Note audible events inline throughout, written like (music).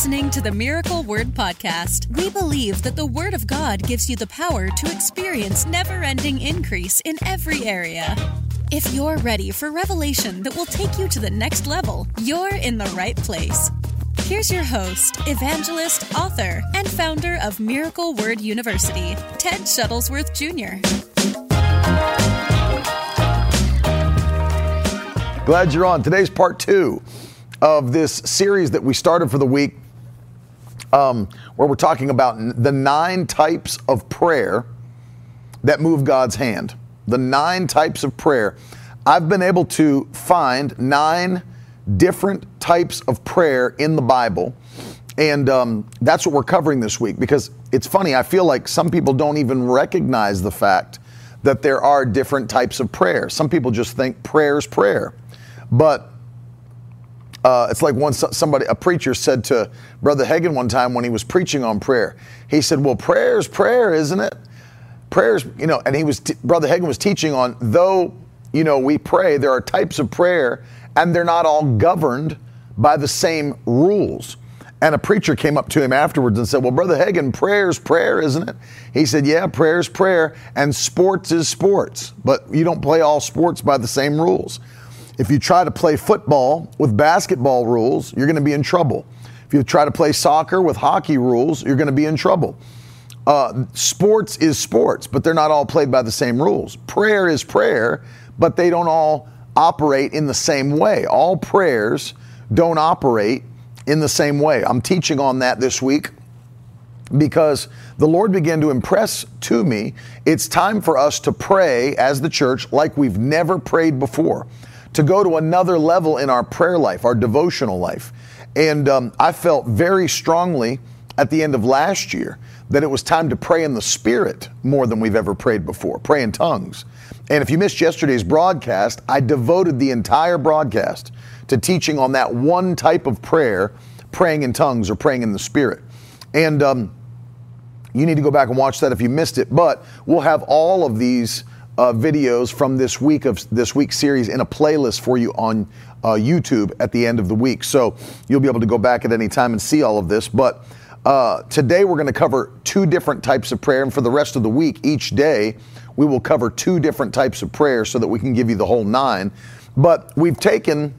listening to the Miracle Word Podcast. We believe that the Word of God gives you the power to experience never ending increase in every area. If you're ready for revelation that will take you to the next level, you're in the right place. Here's your host, evangelist, author, and founder of Miracle Word University, Ted Shuttlesworth Jr. Glad you're on. Today's part two of this series that we started for the week, um, where we're talking about the nine types of prayer that move God's hand. The nine types of prayer. I've been able to find nine different types of prayer in the Bible. And um, that's what we're covering this week because it's funny. I feel like some people don't even recognize the fact that there are different types of prayer. Some people just think prayer's prayer. But uh, it's like one somebody, a preacher said to Brother Hagin one time when he was preaching on prayer. He said, "Well, prayer's prayer, isn't it? Prayers, you know." And he was t- Brother Hagin was teaching on though, you know, we pray. There are types of prayer, and they're not all governed by the same rules. And a preacher came up to him afterwards and said, Well, Brother Hagin, prayer's prayer, isn't it? He said, Yeah, prayer's prayer, and sports is sports. But you don't play all sports by the same rules. If you try to play football with basketball rules, you're going to be in trouble. If you try to play soccer with hockey rules, you're going to be in trouble. Uh, sports is sports, but they're not all played by the same rules. Prayer is prayer, but they don't all operate in the same way. All prayers don't operate in the same way. I'm teaching on that this week because the Lord began to impress to me it's time for us to pray as the church like we've never prayed before, to go to another level in our prayer life, our devotional life. And um, I felt very strongly at the end of last year that it was time to pray in the Spirit more than we've ever prayed before, pray in tongues. And if you missed yesterday's broadcast, I devoted the entire broadcast to teaching on that one type of prayer, praying in tongues or praying in the Spirit. And um, you need to go back and watch that if you missed it. But we'll have all of these uh, videos from this week of this week's series in a playlist for you on uh, YouTube at the end of the week. So you'll be able to go back at any time and see all of this. But uh, today we're going to cover two different types of prayer, and for the rest of the week, each day we will cover two different types of prayer so that we can give you the whole nine. But we've taken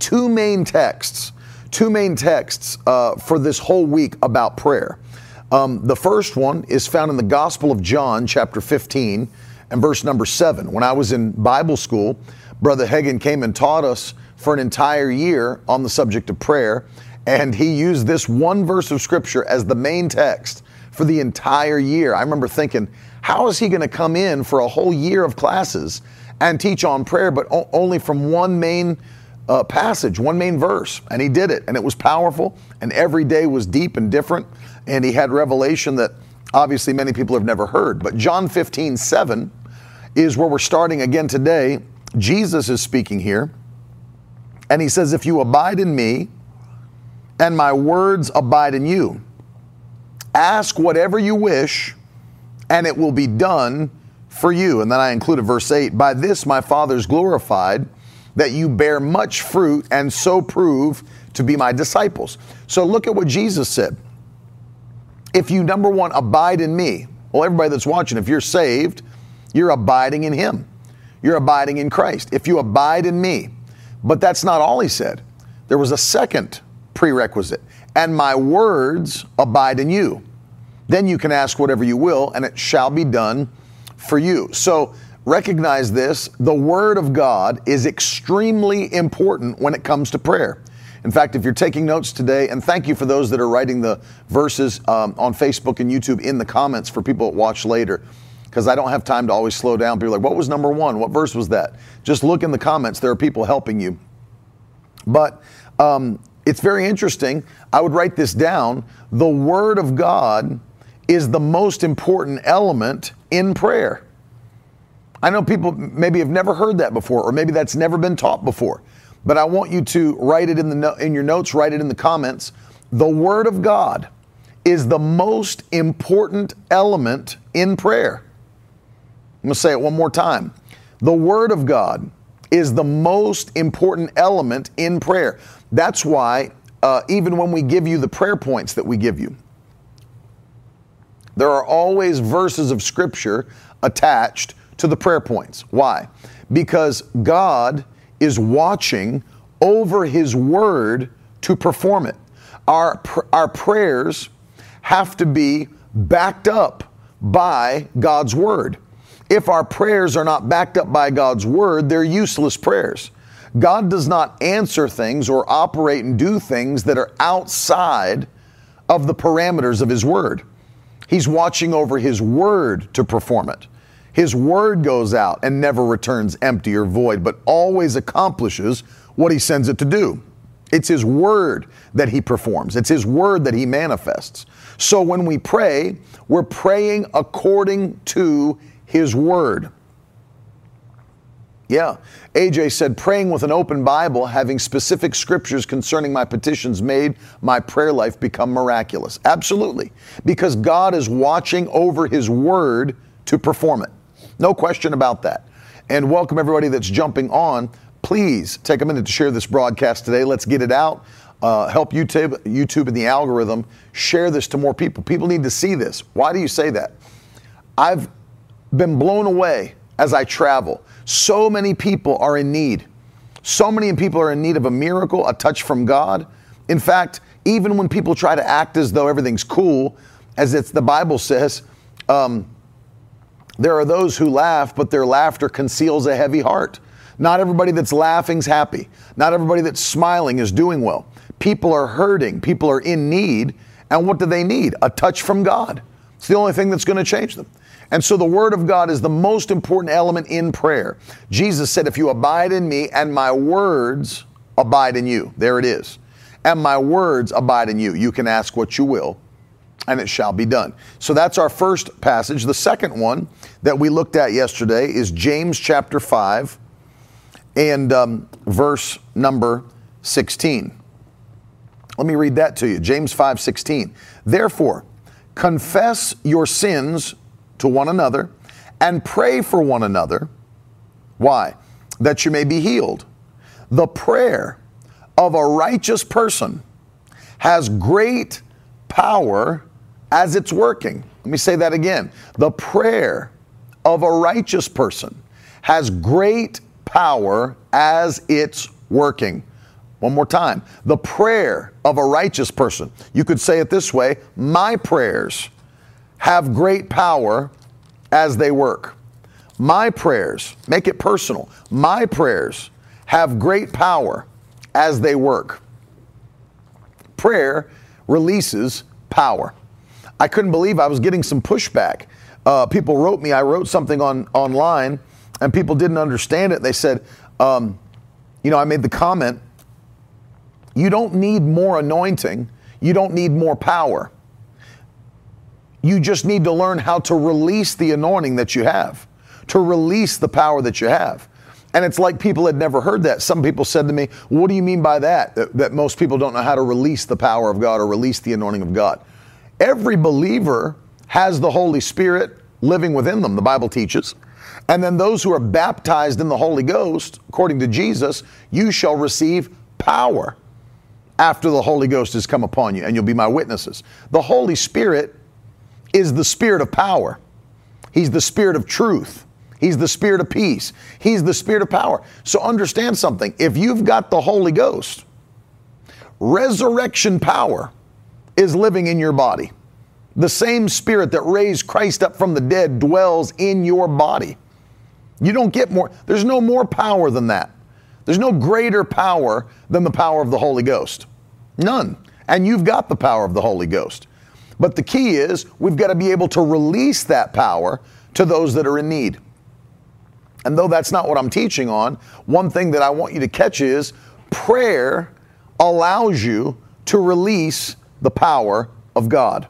two main texts, two main texts uh, for this whole week about prayer. Um, the first one is found in the Gospel of John, chapter 15, and verse number 7. When I was in Bible school, Brother Hagin came and taught us for an entire year on the subject of prayer, and he used this one verse of Scripture as the main text for the entire year. I remember thinking, how is he going to come in for a whole year of classes and teach on prayer, but o- only from one main uh, passage, one main verse, and he did it, and it was powerful, and every day was deep and different, and he had revelation that obviously many people have never heard. But John 15, 7 is where we're starting again today. Jesus is speaking here, and he says, If you abide in me, and my words abide in you, ask whatever you wish, and it will be done for you. And then I included verse 8 By this my Father is glorified that you bear much fruit and so prove to be my disciples. So look at what Jesus said. If you, number one, abide in me, well, everybody that's watching, if you're saved, you're abiding in him. You're abiding in Christ. If you abide in me, but that's not all he said. There was a second prerequisite, and my words abide in you. Then you can ask whatever you will, and it shall be done for you. So recognize this the Word of God is extremely important when it comes to prayer. In fact, if you're taking notes today, and thank you for those that are writing the verses um, on Facebook and YouTube in the comments for people that watch later, because I don't have time to always slow down. Are like, what was number one? What verse was that? Just look in the comments. There are people helping you. But um, it's very interesting. I would write this down. The Word of God is the most important element in prayer. I know people maybe have never heard that before, or maybe that's never been taught before. But I want you to write it in the in your notes, write it in the comments. The Word of God is the most important element in prayer. I'm going to say it one more time. The Word of God is the most important element in prayer. That's why uh, even when we give you the prayer points that we give you. There are always verses of scripture attached to the prayer points. Why? Because God is watching over his word to perform it. Our, our prayers have to be backed up by God's word. If our prayers are not backed up by God's word, they're useless prayers. God does not answer things or operate and do things that are outside of the parameters of his word. He's watching over his word to perform it. His word goes out and never returns empty or void, but always accomplishes what he sends it to do. It's his word that he performs, it's his word that he manifests. So when we pray, we're praying according to his word. Yeah. AJ said, praying with an open Bible, having specific scriptures concerning my petitions made my prayer life become miraculous. Absolutely. Because God is watching over his word to perform it. No question about that. And welcome everybody that's jumping on. Please take a minute to share this broadcast today. Let's get it out. Uh, help YouTube, YouTube and the algorithm share this to more people. People need to see this. Why do you say that? I've been blown away as I travel. So many people are in need. So many people are in need of a miracle, a touch from God. In fact, even when people try to act as though everything's cool, as it's the Bible says, um, there are those who laugh, but their laughter conceals a heavy heart. Not everybody that's laughing is happy. Not everybody that's smiling is doing well. People are hurting. People are in need. And what do they need? A touch from God. It's the only thing that's going to change them. And so the Word of God is the most important element in prayer. Jesus said, If you abide in me and my words abide in you, there it is. And my words abide in you. You can ask what you will, and it shall be done. So that's our first passage. The second one that we looked at yesterday is James chapter 5 and um, verse number 16. Let me read that to you. James 5 16. Therefore, confess your sins to one another and pray for one another. Why? That you may be healed. The prayer of a righteous person has great power as it's working. Let me say that again. The prayer of a righteous person has great power as it's working. One more time. The prayer of a righteous person. You could say it this way My prayers have great power as they work. My prayers, make it personal, my prayers have great power as they work. Prayer releases power. I couldn't believe I was getting some pushback. Uh, people wrote me, I wrote something on online, and people didn't understand it. They said, um, you know, I made the comment, you don't need more anointing, you don't need more power. You just need to learn how to release the anointing that you have, to release the power that you have. And it's like people had never heard that. Some people said to me, What do you mean by that? that? That most people don't know how to release the power of God or release the anointing of God. Every believer has the Holy Spirit living within them, the Bible teaches. And then those who are baptized in the Holy Ghost, according to Jesus, you shall receive power after the Holy Ghost has come upon you, and you'll be my witnesses. The Holy Spirit is the spirit of power. He's the spirit of truth. He's the spirit of peace. He's the spirit of power. So understand something. If you've got the Holy Ghost, resurrection power is living in your body. The same spirit that raised Christ up from the dead dwells in your body. You don't get more, there's no more power than that. There's no greater power than the power of the Holy Ghost. None. And you've got the power of the Holy Ghost. But the key is we've got to be able to release that power to those that are in need. And though that's not what I'm teaching on, one thing that I want you to catch is prayer allows you to release the power of God.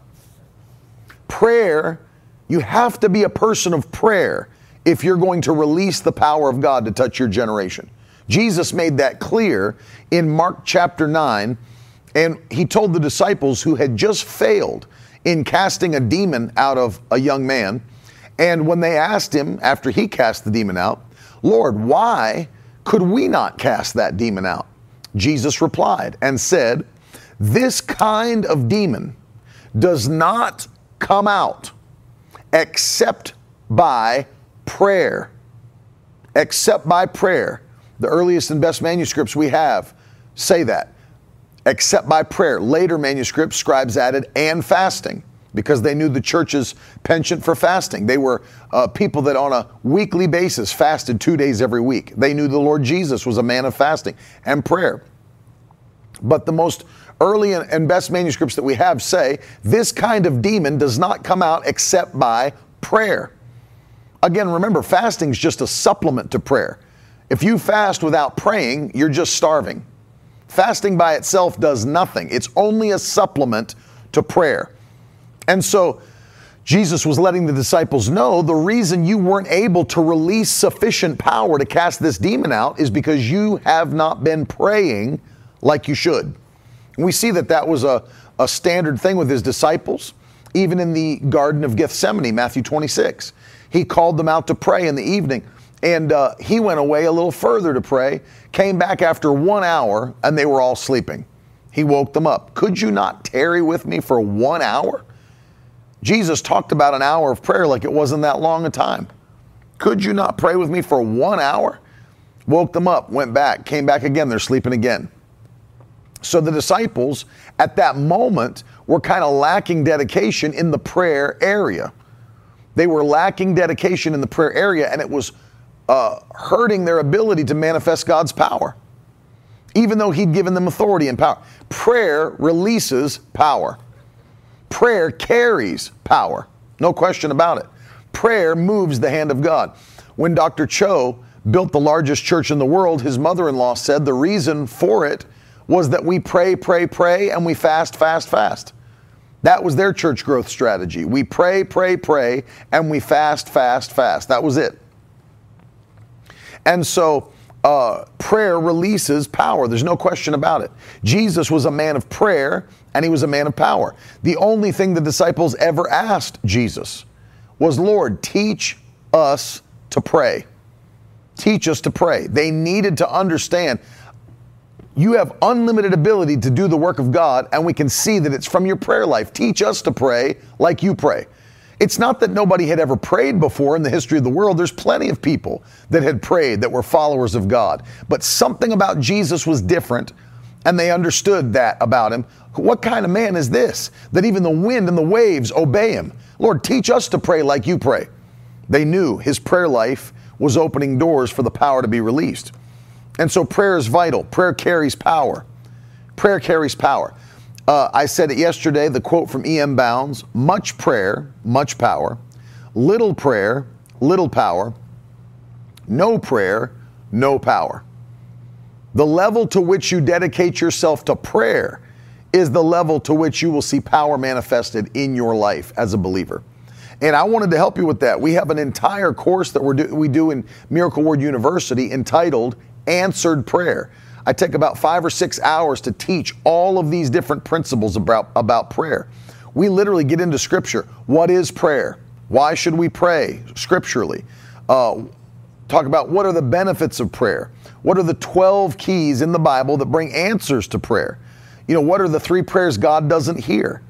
Prayer, you have to be a person of prayer if you're going to release the power of God to touch your generation. Jesus made that clear in Mark chapter 9, and he told the disciples who had just failed in casting a demon out of a young man. And when they asked him after he cast the demon out, Lord, why could we not cast that demon out? Jesus replied and said, This kind of demon does not come out except by prayer. Except by prayer. The earliest and best manuscripts we have say that. Except by prayer. Later manuscripts, scribes added, and fasting because they knew the church's penchant for fasting. They were uh, people that on a weekly basis fasted two days every week. They knew the Lord Jesus was a man of fasting and prayer. But the most early and best manuscripts that we have say this kind of demon does not come out except by prayer. Again, remember, fasting is just a supplement to prayer. If you fast without praying, you're just starving. Fasting by itself does nothing, it's only a supplement to prayer. And so, Jesus was letting the disciples know the reason you weren't able to release sufficient power to cast this demon out is because you have not been praying like you should. And we see that that was a, a standard thing with his disciples, even in the Garden of Gethsemane, Matthew 26. He called them out to pray in the evening. And uh, he went away a little further to pray, came back after one hour, and they were all sleeping. He woke them up. Could you not tarry with me for one hour? Jesus talked about an hour of prayer like it wasn't that long a time. Could you not pray with me for one hour? Woke them up, went back, came back again. They're sleeping again. So the disciples at that moment were kind of lacking dedication in the prayer area. They were lacking dedication in the prayer area, and it was uh, hurting their ability to manifest God's power, even though He'd given them authority and power. Prayer releases power. Prayer carries power, no question about it. Prayer moves the hand of God. When Dr. Cho built the largest church in the world, his mother in law said the reason for it was that we pray, pray, pray, and we fast, fast, fast. That was their church growth strategy. We pray, pray, pray, and we fast, fast, fast. That was it. And so uh, prayer releases power. There's no question about it. Jesus was a man of prayer and he was a man of power. The only thing the disciples ever asked Jesus was, Lord, teach us to pray. Teach us to pray. They needed to understand you have unlimited ability to do the work of God, and we can see that it's from your prayer life. Teach us to pray like you pray. It's not that nobody had ever prayed before in the history of the world. There's plenty of people that had prayed that were followers of God. But something about Jesus was different, and they understood that about him. What kind of man is this that even the wind and the waves obey him? Lord, teach us to pray like you pray. They knew his prayer life was opening doors for the power to be released. And so prayer is vital. Prayer carries power. Prayer carries power. Uh, I said it yesterday, the quote from E.M. Bounds much prayer, much power. Little prayer, little power. No prayer, no power. The level to which you dedicate yourself to prayer is the level to which you will see power manifested in your life as a believer. And I wanted to help you with that. We have an entire course that do, we do in Miracle Word University entitled Answered Prayer. I take about five or six hours to teach all of these different principles about, about prayer. We literally get into Scripture. What is prayer? Why should we pray scripturally? Uh, talk about what are the benefits of prayer? What are the 12 keys in the Bible that bring answers to prayer? You know, what are the three prayers God doesn't hear?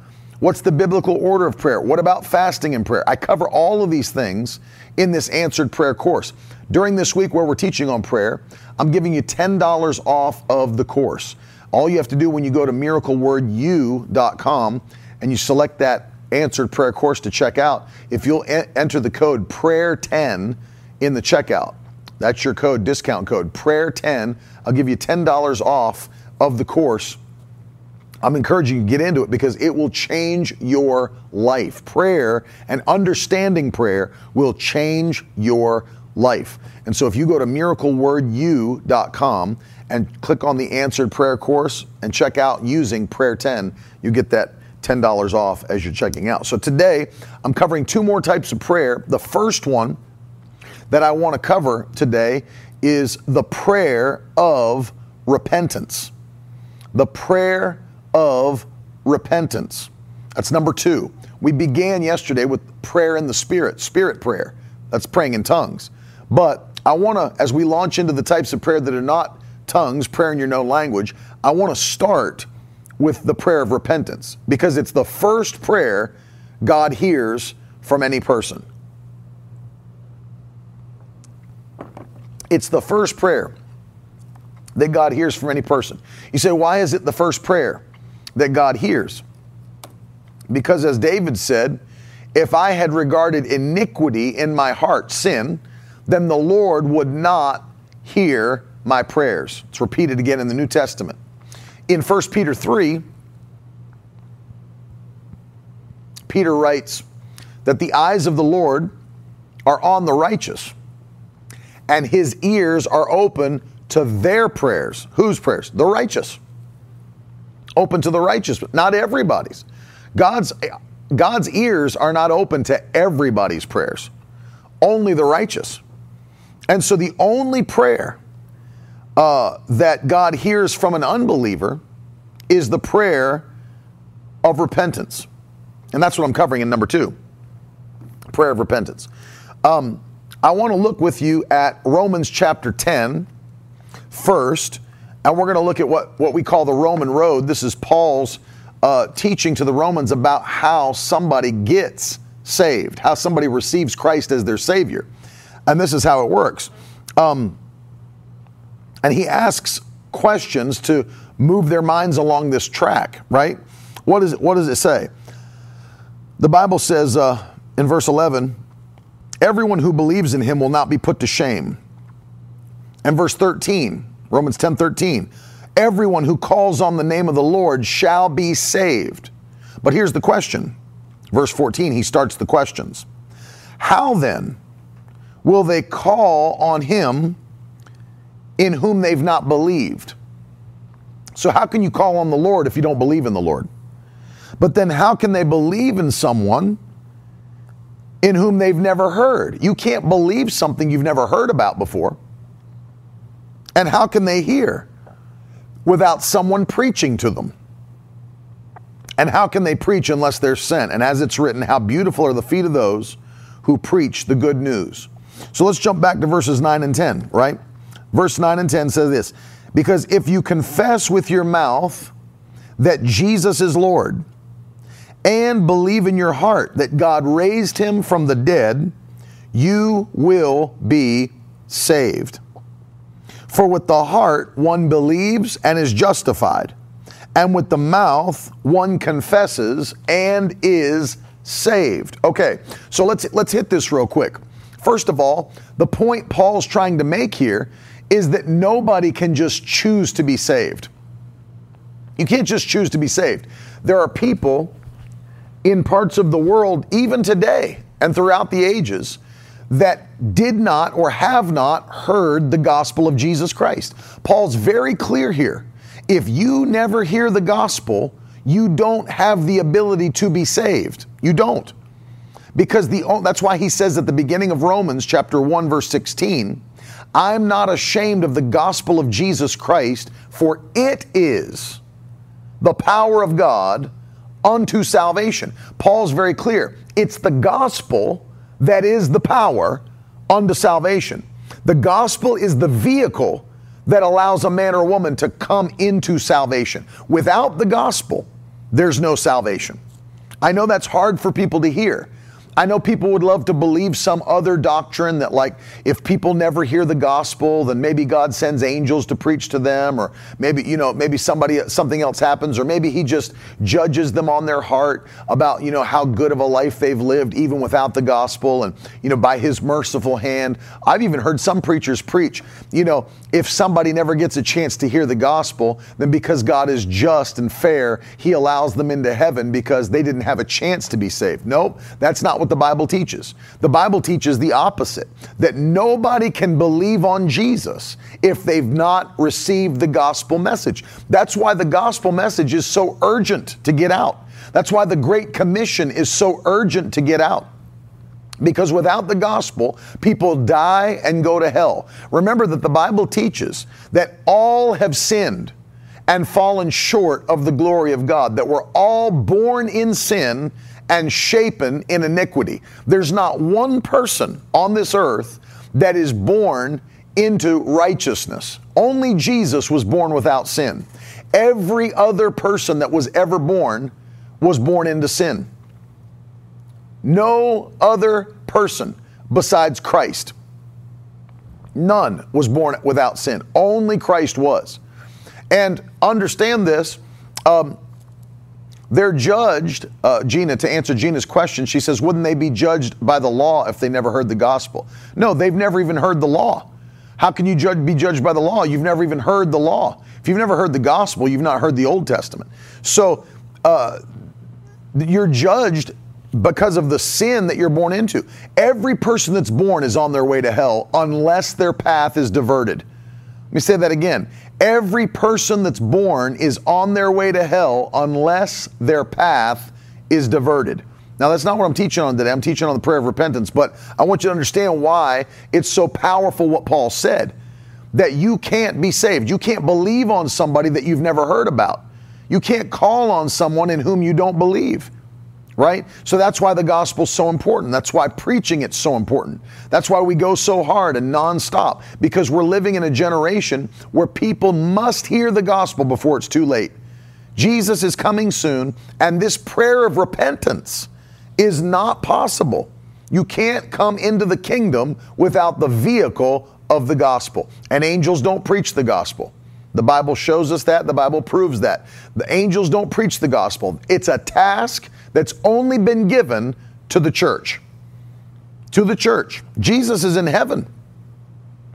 What's the biblical order of prayer? What about fasting and prayer? I cover all of these things in this answered prayer course. During this week where we're teaching on prayer, I'm giving you $10 off of the course. All you have to do when you go to miraclewordu.com and you select that answered prayer course to check out, if you'll e- enter the code prayer10 in the checkout, that's your code, discount code, prayer10, I'll give you $10 off of the course I'm encouraging you to get into it because it will change your life. Prayer and understanding prayer will change your life. And so if you go to miraclewordu.com and click on the answered prayer course and check out using prayer 10, you get that $10 off as you're checking out. So today I'm covering two more types of prayer. The first one that I want to cover today is the prayer of repentance. The prayer of repentance. That's number two. We began yesterday with prayer in the Spirit, Spirit prayer. That's praying in tongues. But I want to, as we launch into the types of prayer that are not tongues, prayer in your known language, I want to start with the prayer of repentance because it's the first prayer God hears from any person. It's the first prayer that God hears from any person. You say, why is it the first prayer that God hears? Because as David said, if I had regarded iniquity in my heart, sin, then the Lord would not hear my prayers. It's repeated again in the New Testament. In 1 Peter 3, Peter writes that the eyes of the Lord are on the righteous, and his ears are open to their prayers. Whose prayers? The righteous. Open to the righteous, but not everybody's. God's God's ears are not open to everybody's prayers, only the righteous. And so the only prayer uh, that God hears from an unbeliever is the prayer of repentance. And that's what I'm covering in number two prayer of repentance. Um, I want to look with you at Romans chapter 10 first, and we're going to look at what, what we call the Roman road. This is Paul's uh, teaching to the Romans about how somebody gets saved, how somebody receives Christ as their Savior. And this is how it works. Um, and he asks questions to move their minds along this track, right? What, is it, what does it say? The Bible says uh, in verse 11, everyone who believes in him will not be put to shame. And verse 13, Romans 10 13, everyone who calls on the name of the Lord shall be saved. But here's the question. Verse 14, he starts the questions. How then will they call on him in whom they've not believed? So, how can you call on the Lord if you don't believe in the Lord? But then, how can they believe in someone in whom they've never heard? You can't believe something you've never heard about before. And how can they hear without someone preaching to them? And how can they preach unless they're sent? And as it's written, how beautiful are the feet of those who preach the good news. So let's jump back to verses 9 and 10, right? Verse 9 and 10 says this Because if you confess with your mouth that Jesus is Lord and believe in your heart that God raised him from the dead, you will be saved. For with the heart one believes and is justified, and with the mouth one confesses and is saved. Okay, so let's let's hit this real quick. First of all, the point Paul's trying to make here is that nobody can just choose to be saved. You can't just choose to be saved. There are people in parts of the world, even today and throughout the ages, that did not or have not heard the gospel of Jesus Christ. Paul's very clear here. If you never hear the gospel, you don't have the ability to be saved. You don't. Because the that's why he says at the beginning of Romans chapter 1 verse 16, I'm not ashamed of the gospel of Jesus Christ, for it is the power of God unto salvation. Paul's very clear. It's the gospel that is the power unto salvation. The gospel is the vehicle that allows a man or woman to come into salvation. Without the gospel, there's no salvation. I know that's hard for people to hear I know people would love to believe some other doctrine that, like, if people never hear the gospel, then maybe God sends angels to preach to them, or maybe, you know, maybe somebody, something else happens, or maybe He just judges them on their heart about, you know, how good of a life they've lived even without the gospel, and, you know, by His merciful hand. I've even heard some preachers preach, you know, if somebody never gets a chance to hear the gospel, then because God is just and fair, He allows them into heaven because they didn't have a chance to be saved. Nope, that's not what the Bible teaches. The Bible teaches the opposite that nobody can believe on Jesus if they've not received the gospel message. That's why the gospel message is so urgent to get out. That's why the Great Commission is so urgent to get out. Because without the gospel, people die and go to hell. Remember that the Bible teaches that all have sinned and fallen short of the glory of God, that we're all born in sin and shapen in iniquity. There's not one person on this earth that is born into righteousness. Only Jesus was born without sin. Every other person that was ever born was born into sin. No other person besides Christ. None was born without sin. Only Christ was. And understand this. Um, they're judged, uh, Gina, to answer Gina's question, she says, wouldn't they be judged by the law if they never heard the gospel? No, they've never even heard the law. How can you judge, be judged by the law? You've never even heard the law. If you've never heard the gospel, you've not heard the Old Testament. So uh, you're judged because of the sin that you're born into. Every person that's born is on their way to hell unless their path is diverted. Let me say that again. Every person that's born is on their way to hell unless their path is diverted. Now, that's not what I'm teaching on today. I'm teaching on the prayer of repentance, but I want you to understand why it's so powerful what Paul said that you can't be saved. You can't believe on somebody that you've never heard about. You can't call on someone in whom you don't believe right? So that's why the gospel's so important. That's why preaching it's so important. That's why we go so hard and nonstop because we're living in a generation where people must hear the gospel before it's too late. Jesus is coming soon, and this prayer of repentance is not possible. You can't come into the kingdom without the vehicle of the gospel. And angels don't preach the gospel. The Bible shows us that. The Bible proves that. The angels don't preach the gospel. It's a task that's only been given to the church. To the church. Jesus is in heaven.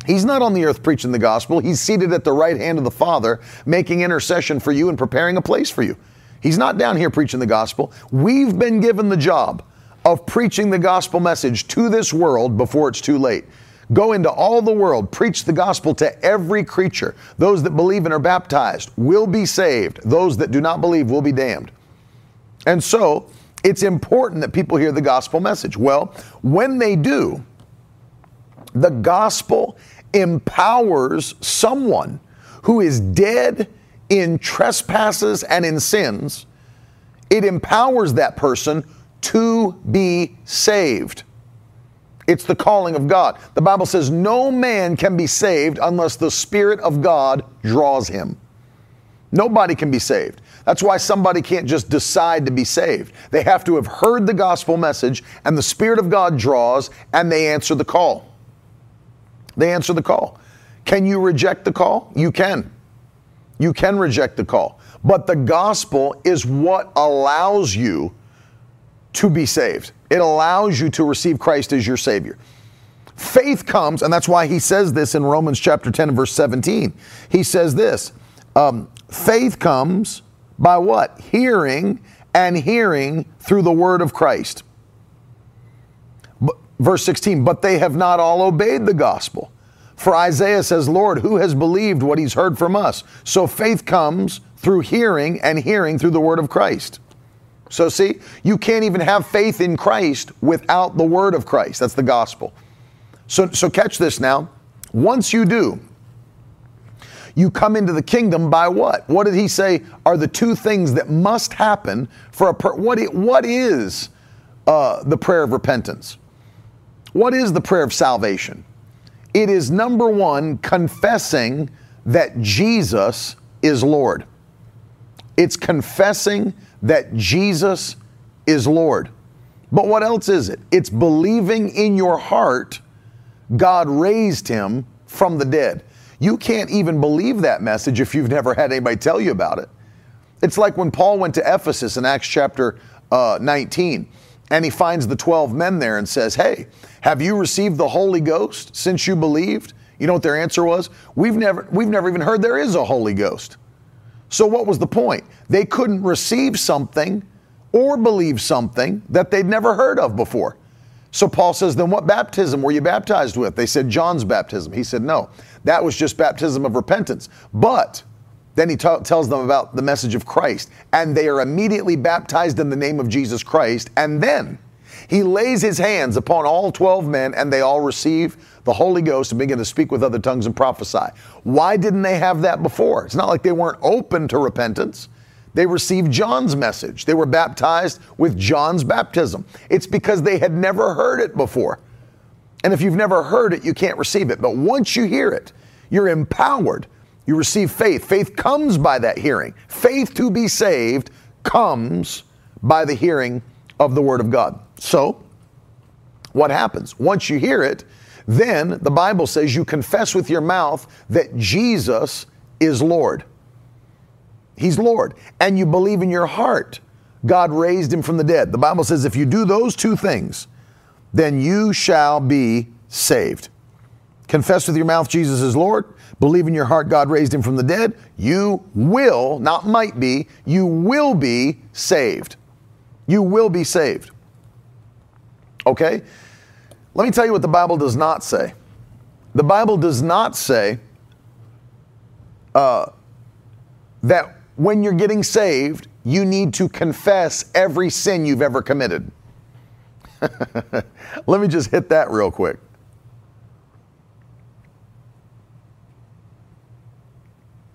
He's not on the earth preaching the gospel. He's seated at the right hand of the Father, making intercession for you and preparing a place for you. He's not down here preaching the gospel. We've been given the job of preaching the gospel message to this world before it's too late. Go into all the world, preach the gospel to every creature. Those that believe and are baptized will be saved, those that do not believe will be damned. And so it's important that people hear the gospel message. Well, when they do, the gospel empowers someone who is dead in trespasses and in sins. It empowers that person to be saved. It's the calling of God. The Bible says no man can be saved unless the Spirit of God draws him. Nobody can be saved. That's why somebody can't just decide to be saved. They have to have heard the gospel message, and the Spirit of God draws, and they answer the call. They answer the call. Can you reject the call? You can. You can reject the call. But the gospel is what allows you to be saved, it allows you to receive Christ as your Savior. Faith comes, and that's why he says this in Romans chapter 10 and verse 17. He says this um, faith comes by what? Hearing and hearing through the word of Christ. Verse 16, but they have not all obeyed the gospel. For Isaiah says, Lord, who has believed what he's heard from us? So faith comes through hearing and hearing through the word of Christ. So, see, you can't even have faith in Christ without the word of Christ. That's the gospel. So, so catch this now. Once you do, you come into the kingdom by what? What did he say are the two things that must happen for a per- what? What is uh, the prayer of repentance? What is the prayer of salvation? It is number one, confessing that Jesus is Lord. It's confessing that Jesus is Lord. But what else is it? It's believing in your heart God raised him from the dead. You can't even believe that message if you've never had anybody tell you about it. It's like when Paul went to Ephesus in Acts chapter uh, 19 and he finds the 12 men there and says, Hey, have you received the Holy Ghost since you believed? You know what their answer was? We've never, we've never even heard there is a Holy Ghost. So, what was the point? They couldn't receive something or believe something that they'd never heard of before. So Paul says, Then what baptism were you baptized with? They said, John's baptism. He said, No, that was just baptism of repentance. But then he t- tells them about the message of Christ, and they are immediately baptized in the name of Jesus Christ. And then he lays his hands upon all 12 men, and they all receive the Holy Ghost and begin to speak with other tongues and prophesy. Why didn't they have that before? It's not like they weren't open to repentance. They received John's message. They were baptized with John's baptism. It's because they had never heard it before. And if you've never heard it, you can't receive it. But once you hear it, you're empowered. You receive faith. Faith comes by that hearing. Faith to be saved comes by the hearing of the Word of God. So, what happens? Once you hear it, then the Bible says you confess with your mouth that Jesus is Lord. He's Lord. And you believe in your heart God raised him from the dead. The Bible says if you do those two things, then you shall be saved. Confess with your mouth Jesus is Lord, believe in your heart God raised him from the dead, you will, not might be, you will be saved. You will be saved. Okay? Let me tell you what the Bible does not say. The Bible does not say uh, that when you're getting saved, you need to confess every sin you've ever committed. (laughs) Let me just hit that real quick.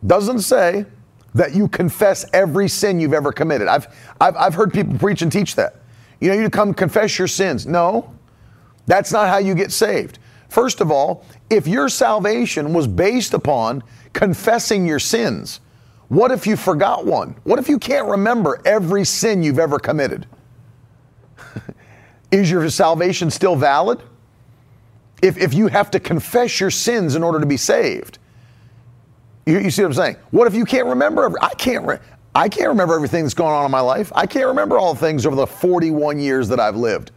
Doesn't say that you confess every sin you've ever committed. I've, I've, I've heard people preach and teach that. You know, you come confess your sins. No, that's not how you get saved. First of all, if your salvation was based upon confessing your sins, what if you forgot one? What if you can't remember every sin you've ever committed? Is your salvation still valid? If, if you have to confess your sins in order to be saved, you, you see what I'm saying? What if you can't remember? Every, I can't. Re- I can't remember everything that's going on in my life. I can't remember all the things over the 41 years that I've lived.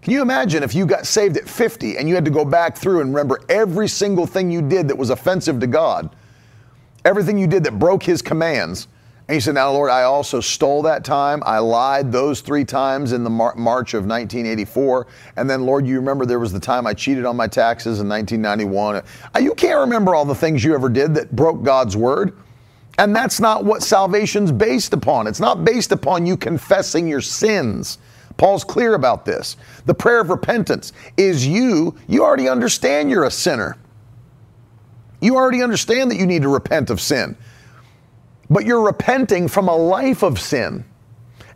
Can you imagine if you got saved at 50 and you had to go back through and remember every single thing you did that was offensive to God, everything you did that broke His commands? And you said, Now, Lord, I also stole that time. I lied those three times in the Mar- March of 1984. And then, Lord, you remember there was the time I cheated on my taxes in 1991. Uh, you can't remember all the things you ever did that broke God's word. And that's not what salvation's based upon. It's not based upon you confessing your sins. Paul's clear about this. The prayer of repentance is you, you already understand you're a sinner. You already understand that you need to repent of sin but you're repenting from a life of sin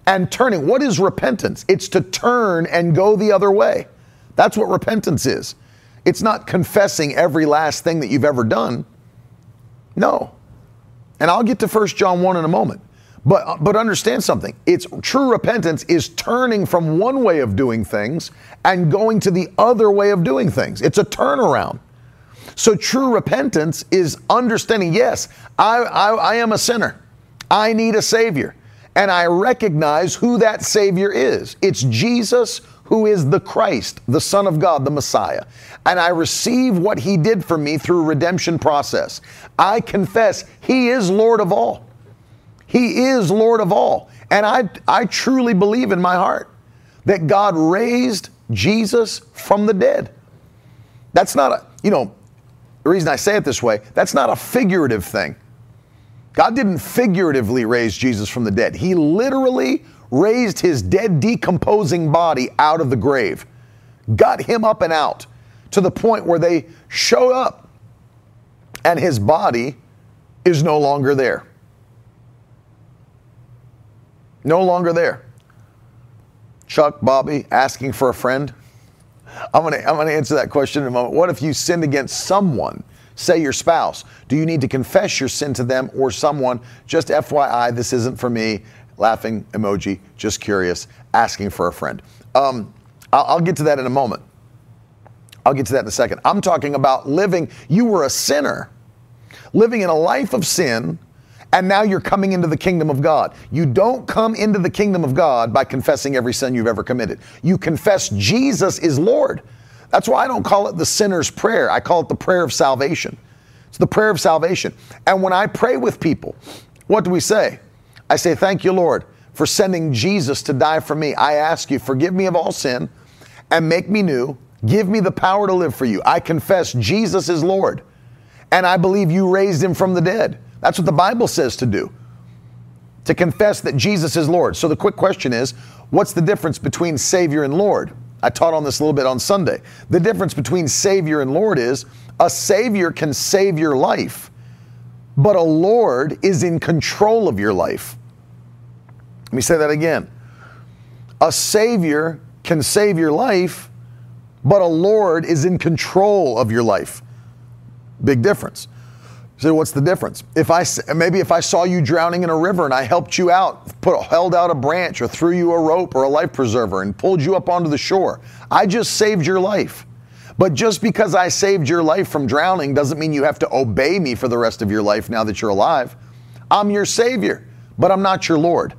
and turning. What is repentance? It's to turn and go the other way. That's what repentance is. It's not confessing every last thing that you've ever done. No. And I'll get to 1 John 1 in a moment. But, uh, but understand something. It's true repentance is turning from one way of doing things and going to the other way of doing things. It's a turnaround. So true repentance is understanding, yes, I, I, I am a sinner. I need a Savior. And I recognize who that Savior is. It's Jesus who is the Christ, the Son of God, the Messiah. And I receive what He did for me through redemption process. I confess He is Lord of all. He is Lord of all. And I, I truly believe in my heart that God raised Jesus from the dead. That's not a, you know, the reason I say it this way, that's not a figurative thing. God didn't figuratively raise Jesus from the dead. He literally raised his dead, decomposing body out of the grave, got him up and out to the point where they showed up and his body is no longer there. No longer there. Chuck, Bobby, asking for a friend. I'm going to I'm going to answer that question in a moment. What if you sinned against someone? Say your spouse. Do you need to confess your sin to them or someone? Just FYI, this isn't for me. Laughing emoji, just curious, asking for a friend. Um, I'll, I'll get to that in a moment. I'll get to that in a second. I'm talking about living, you were a sinner, living in a life of sin, and now you're coming into the kingdom of God. You don't come into the kingdom of God by confessing every sin you've ever committed. You confess Jesus is Lord. That's why I don't call it the sinner's prayer. I call it the prayer of salvation. It's the prayer of salvation. And when I pray with people, what do we say? I say, Thank you, Lord, for sending Jesus to die for me. I ask you, forgive me of all sin and make me new. Give me the power to live for you. I confess Jesus is Lord. And I believe you raised him from the dead. That's what the Bible says to do to confess that Jesus is Lord. So the quick question is what's the difference between Savior and Lord? I taught on this a little bit on Sunday. The difference between Savior and Lord is a Savior can save your life, but a Lord is in control of your life. Let me say that again. A Savior can save your life, but a Lord is in control of your life. Big difference. So what's the difference? If I maybe if I saw you drowning in a river and I helped you out, put held out a branch or threw you a rope or a life preserver and pulled you up onto the shore, I just saved your life. But just because I saved your life from drowning doesn't mean you have to obey me for the rest of your life now that you're alive. I'm your savior, but I'm not your Lord.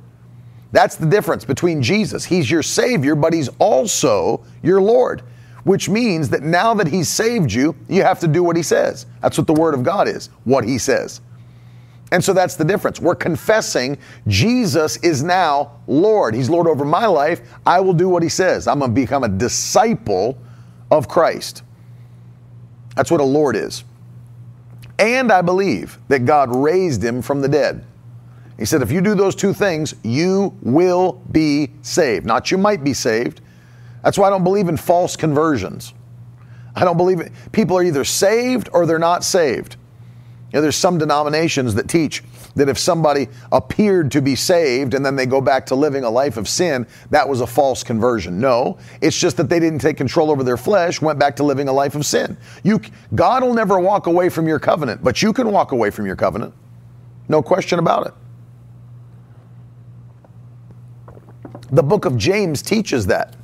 That's the difference between Jesus. He's your savior, but he's also your Lord which means that now that He's saved you, you have to do what He says. That's what the Word of God is, what He says. And so that's the difference. We're confessing Jesus is now Lord. He's Lord over my life. I will do what He says. I'm going to become a disciple of Christ. That's what a Lord is. And I believe that God raised him from the dead. He said, if you do those two things, you will be saved. Not you might be saved, that's why I don't believe in false conversions. I don't believe it. People are either saved or they're not saved. You know, there's some denominations that teach that if somebody appeared to be saved and then they go back to living a life of sin, that was a false conversion. No, it's just that they didn't take control over their flesh, went back to living a life of sin. You, God will never walk away from your covenant, but you can walk away from your covenant. No question about it. The book of James teaches that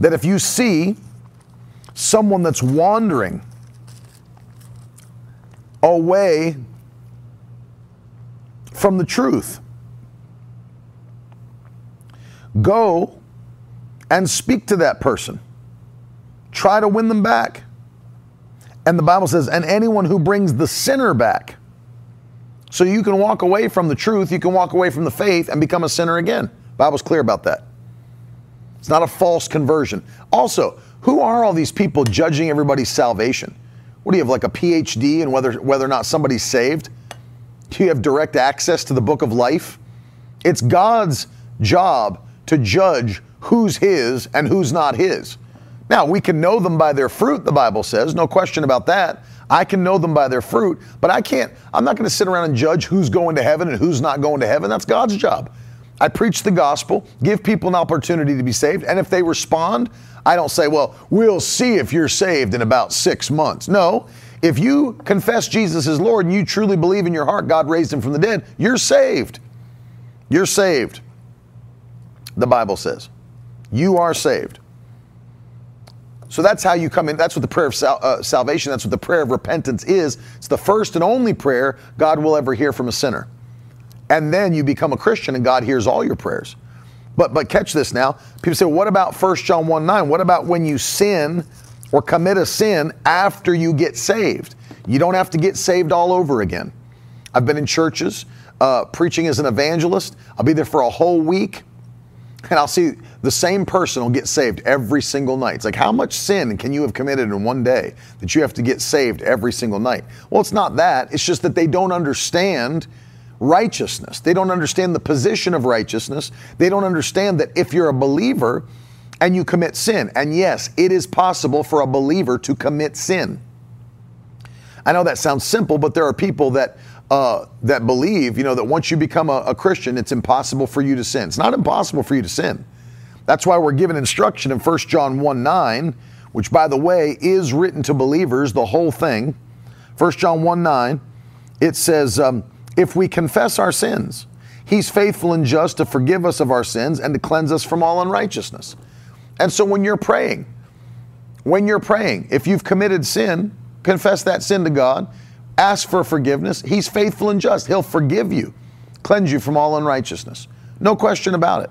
that if you see someone that's wandering away from the truth, go and speak to that person. Try to win them back. And the Bible says, and anyone who brings the sinner back. So you can walk away from the truth, you can walk away from the faith and become a sinner again. Bible's clear about that. It's not a false conversion. Also, who are all these people judging everybody's salvation? What do you have, like a PhD in whether, whether or not somebody's saved? Do you have direct access to the book of life? It's God's job to judge who's His and who's not His. Now, we can know them by their fruit, the Bible says, no question about that. I can know them by their fruit, but I can't, I'm not going to sit around and judge who's going to heaven and who's not going to heaven. That's God's job. I preach the gospel, give people an opportunity to be saved, and if they respond, I don't say, well, we'll see if you're saved in about six months. No, if you confess Jesus as Lord and you truly believe in your heart God raised him from the dead, you're saved. You're saved. The Bible says. You are saved. So that's how you come in. That's what the prayer of sal- uh, salvation, that's what the prayer of repentance is. It's the first and only prayer God will ever hear from a sinner and then you become a Christian and God hears all your prayers. But but catch this now. People say, what about 1 John 1 9? What about when you sin or commit a sin after you get saved? You don't have to get saved all over again. I've been in churches uh, preaching as an evangelist. I'll be there for a whole week and I'll see the same person will get saved every single night. It's like, how much sin can you have committed in one day that you have to get saved every single night? Well, it's not that. It's just that they don't understand righteousness. They don't understand the position of righteousness. They don't understand that if you're a believer and you commit sin, and yes, it is possible for a believer to commit sin. I know that sounds simple, but there are people that uh, that believe, you know, that once you become a, a Christian, it's impossible for you to sin. It's not impossible for you to sin. That's why we're given instruction in 1 John 1 9, which, by the way, is written to believers, the whole thing. 1 John 1 9, it says, um, if we confess our sins. He's faithful and just to forgive us of our sins and to cleanse us from all unrighteousness. And so when you're praying, when you're praying, if you've committed sin, confess that sin to God, ask for forgiveness. He's faithful and just. He'll forgive you, cleanse you from all unrighteousness. No question about it.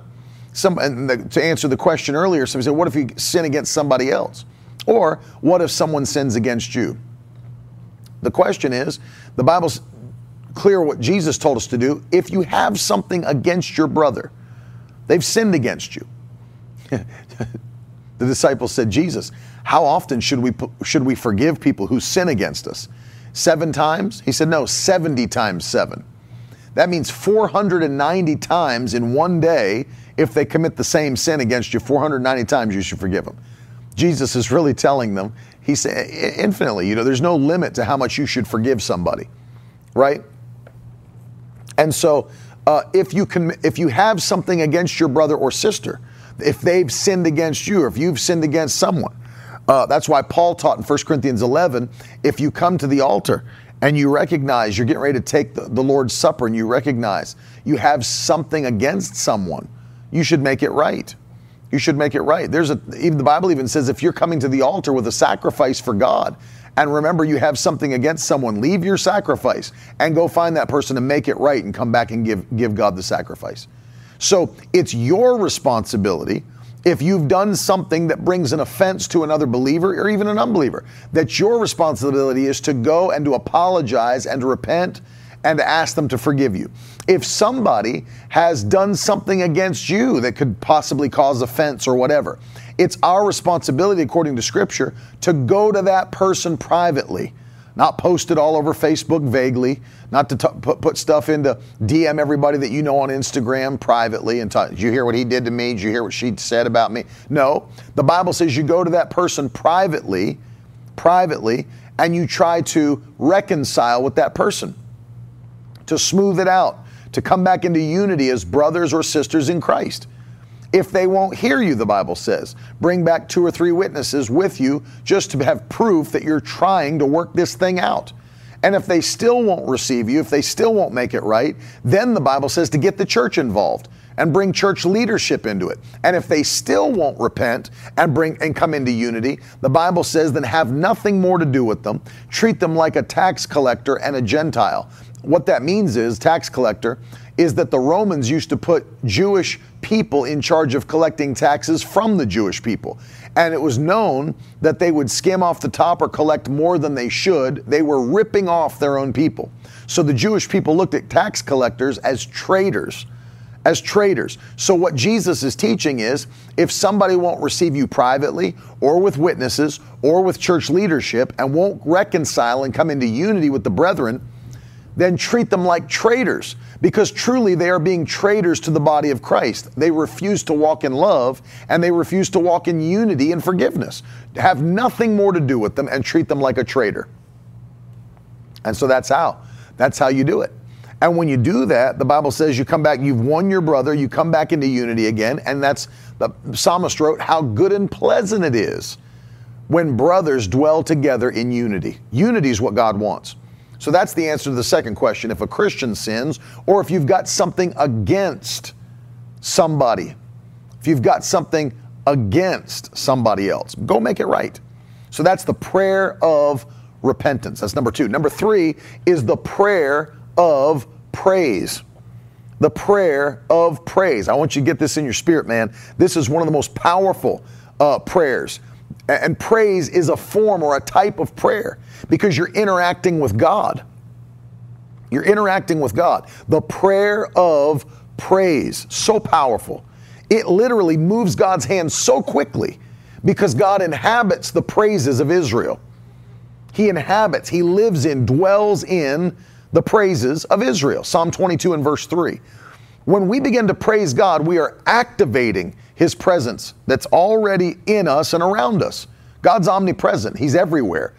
Some, and the, to answer the question earlier, somebody said, What if you sin against somebody else? Or what if someone sins against you? The question is, the Bible clear what Jesus told us to do. If you have something against your brother, they've sinned against you. (laughs) the disciples said, Jesus, how often should we, should we forgive people who sin against us? Seven times? He said, no, 70 times seven. That means 490 times in one day, if they commit the same sin against you, 490 times you should forgive them. Jesus is really telling them, he said, infinitely, you know, there's no limit to how much you should forgive somebody, right? And so, uh, if you can, if you have something against your brother or sister, if they've sinned against you or if you've sinned against someone. Uh, that's why Paul taught in 1 Corinthians 11 if you come to the altar and you recognize you're getting ready to take the, the Lord's Supper and you recognize you have something against someone, you should make it right. You should make it right. There's a even the Bible even says if you're coming to the altar with a sacrifice for God, and remember you have something against someone, leave your sacrifice and go find that person and make it right and come back and give give God the sacrifice. So it's your responsibility if you've done something that brings an offense to another believer or even an unbeliever, that your responsibility is to go and to apologize and to repent and to ask them to forgive you. If somebody has done something against you that could possibly cause offense or whatever, it's our responsibility, according to Scripture, to go to that person privately not post it all over Facebook vaguely, not to t- put, put stuff into DM everybody that you know on Instagram privately and talk, did you hear what he did to me? Did you hear what she said about me? No. The Bible says you go to that person privately, privately, and you try to reconcile with that person, to smooth it out, to come back into unity as brothers or sisters in Christ if they won't hear you, the Bible says. Bring back two or three witnesses with you just to have proof that you're trying to work this thing out. And if they still won't receive you, if they still won't make it right, then the Bible says to get the church involved and bring church leadership into it. And if they still won't repent and bring and come into unity, the Bible says then have nothing more to do with them. Treat them like a tax collector and a Gentile. What that means is tax collector is that the Romans used to put Jewish people in charge of collecting taxes from the Jewish people. And it was known that they would skim off the top or collect more than they should. They were ripping off their own people. So the Jewish people looked at tax collectors as traitors. As traitors. So, what Jesus is teaching is if somebody won't receive you privately or with witnesses or with church leadership and won't reconcile and come into unity with the brethren, then treat them like traitors because truly they are being traitors to the body of Christ. They refuse to walk in love and they refuse to walk in unity and forgiveness. Have nothing more to do with them and treat them like a traitor. And so that's how. That's how you do it. And when you do that, the Bible says you come back, you've won your brother, you come back into unity again. And that's the psalmist wrote, How good and pleasant it is when brothers dwell together in unity. Unity is what God wants. So that's the answer to the second question. If a Christian sins, or if you've got something against somebody, if you've got something against somebody else, go make it right. So that's the prayer of repentance. That's number two. Number three is the prayer of praise. The prayer of praise. I want you to get this in your spirit, man. This is one of the most powerful uh, prayers and praise is a form or a type of prayer because you're interacting with God. You're interacting with God. The prayer of praise, so powerful. It literally moves God's hand so quickly because God inhabits the praises of Israel. He inhabits, He lives in, dwells in the praises of Israel. Psalm 22 and verse 3. When we begin to praise God, we are activating his presence that's already in us and around us. God's omnipresent, He's everywhere.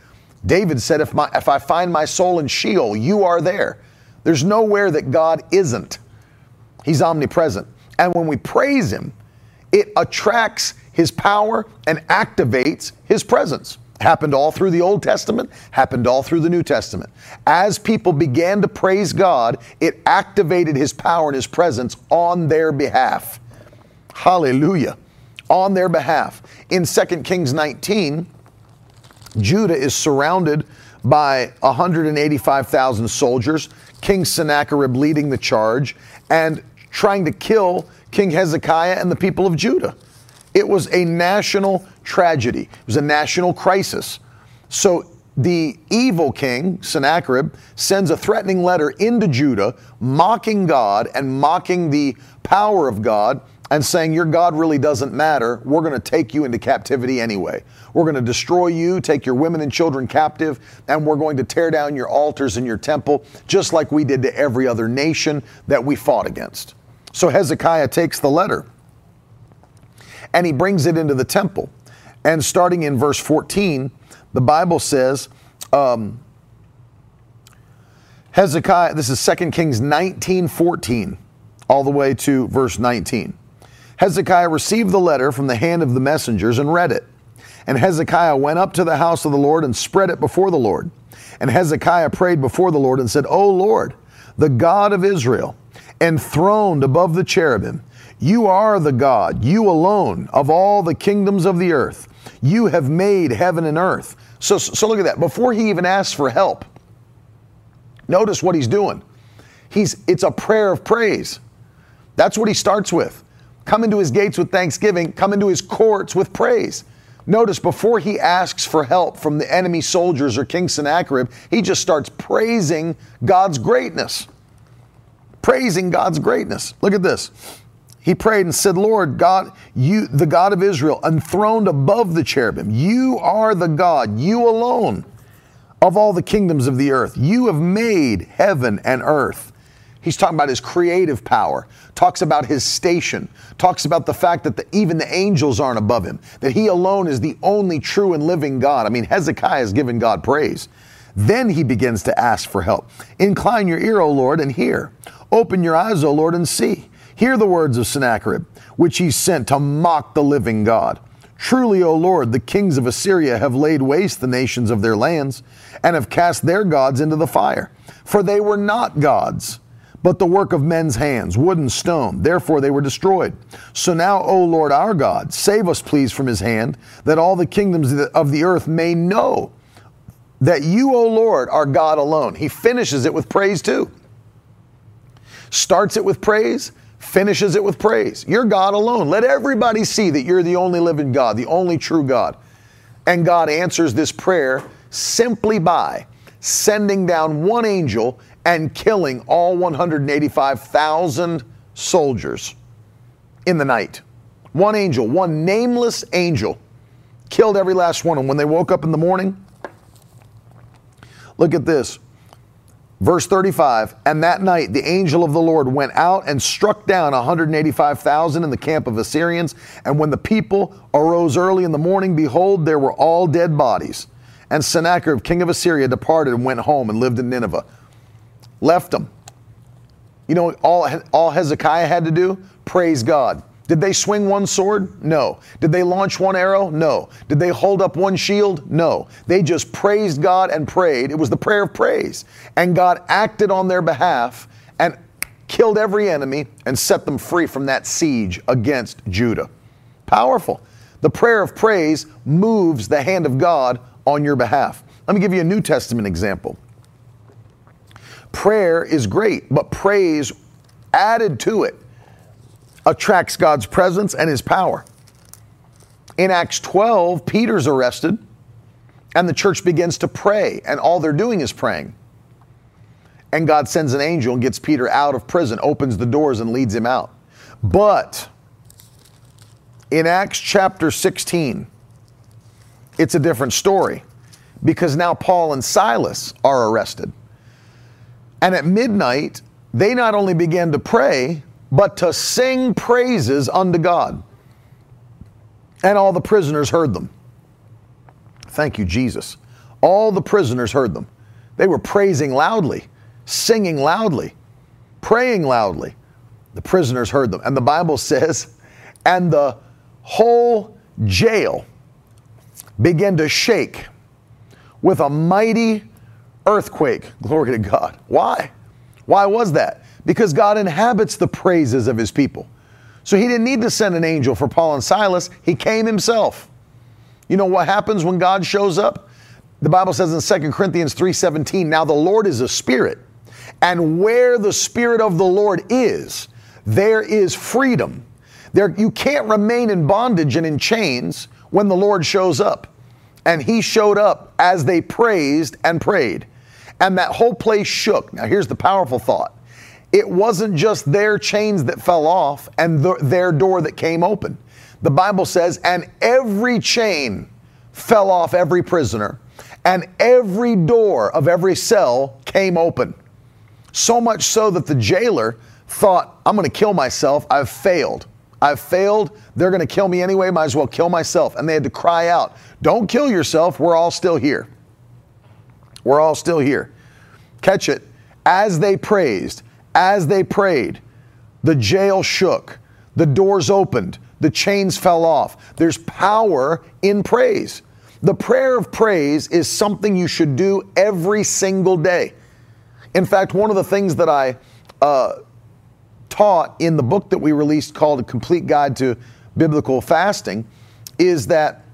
David said, if, my, if I find my soul in Sheol, you are there. There's nowhere that God isn't. He's omnipresent. And when we praise Him, it attracts His power and activates His presence. Happened all through the Old Testament, happened all through the New Testament. As people began to praise God, it activated His power and His presence on their behalf. Hallelujah. On their behalf. In 2 Kings 19, Judah is surrounded by 185,000 soldiers, King Sennacherib leading the charge and trying to kill King Hezekiah and the people of Judah. It was a national tragedy, it was a national crisis. So the evil king, Sennacherib, sends a threatening letter into Judah, mocking God and mocking the power of God and saying, Your God really doesn't matter. We're going to take you into captivity anyway. We're going to destroy you, take your women and children captive, and we're going to tear down your altars and your temple, just like we did to every other nation that we fought against. So Hezekiah takes the letter and he brings it into the temple. And starting in verse 14, the Bible says, um, Hezekiah, this is 2 Kings 19 14, all the way to verse 19. Hezekiah received the letter from the hand of the messengers and read it. And Hezekiah went up to the house of the Lord and spread it before the Lord. And Hezekiah prayed before the Lord and said, O Lord, the God of Israel, enthroned above the cherubim, you are the God, you alone, of all the kingdoms of the earth. You have made heaven and earth. So, so look at that. Before he even asks for help, notice what he's doing. He's, it's a prayer of praise. That's what he starts with. Come into his gates with thanksgiving, come into his courts with praise. Notice before he asks for help from the enemy soldiers or King Sennacherib, he just starts praising God's greatness. Praising God's greatness. Look at this. He prayed and said, Lord God, you, the God of Israel, enthroned above the cherubim, you are the God, you alone of all the kingdoms of the earth. You have made heaven and earth. He's talking about his creative power, talks about his station, talks about the fact that the, even the angels aren't above him, that he alone is the only true and living God. I mean, Hezekiah has given God praise. Then he begins to ask for help. Incline your ear, O Lord, and hear. Open your eyes, O Lord, and see. Hear the words of Sennacherib, which he sent to mock the living God. Truly, O Lord, the kings of Assyria have laid waste the nations of their lands and have cast their gods into the fire. For they were not gods but the work of men's hands, wood and stone. Therefore they were destroyed. So now, O Lord our God, save us, please, from his hand, that all the kingdoms of the earth may know that you, O Lord, are God alone. He finishes it with praise too. Starts it with praise, finishes it with praise. You're God alone. Let everybody see that you're the only living God, the only true God. And God answers this prayer simply by sending down one angel and killing all 185,000 soldiers in the night. One angel, one nameless angel, killed every last one. And when they woke up in the morning, look at this. Verse 35 And that night the angel of the Lord went out and struck down 185,000 in the camp of Assyrians. And when the people arose early in the morning, behold, there were all dead bodies. And Sennacherib, king of Assyria, departed and went home and lived in Nineveh left them. You know, all, all Hezekiah had to do? Praise God. Did they swing one sword? No. Did they launch one arrow? No. Did they hold up one shield? No. They just praised God and prayed. It was the prayer of praise. And God acted on their behalf and killed every enemy and set them free from that siege against Judah. Powerful. The prayer of praise moves the hand of God on your behalf. Let me give you a New Testament example. Prayer is great, but praise added to it attracts God's presence and his power. In Acts 12, Peter's arrested and the church begins to pray, and all they're doing is praying. And God sends an angel and gets Peter out of prison, opens the doors, and leads him out. But in Acts chapter 16, it's a different story because now Paul and Silas are arrested. And at midnight, they not only began to pray, but to sing praises unto God. And all the prisoners heard them. Thank you, Jesus. All the prisoners heard them. They were praising loudly, singing loudly, praying loudly. The prisoners heard them. And the Bible (laughs) says, and the whole jail began to shake with a mighty earthquake. Glory to God. Why? Why was that? Because God inhabits the praises of his people. So he didn't need to send an angel for Paul and Silas, he came himself. You know what happens when God shows up? The Bible says in 2 Corinthians 3:17, "Now the Lord is a spirit, and where the spirit of the Lord is, there is freedom." There you can't remain in bondage and in chains when the Lord shows up. And he showed up as they praised and prayed and that whole place shook. Now, here's the powerful thought it wasn't just their chains that fell off and the, their door that came open. The Bible says, and every chain fell off every prisoner, and every door of every cell came open. So much so that the jailer thought, I'm going to kill myself. I've failed. I've failed. They're going to kill me anyway. Might as well kill myself. And they had to cry out, Don't kill yourself. We're all still here. We're all still here. Catch it. As they praised, as they prayed, the jail shook. the doors opened, the chains fell off. There's power in praise. The prayer of praise is something you should do every single day. In fact, one of the things that I uh, taught in the book that we released called A Complete Guide to Biblical Fasting is that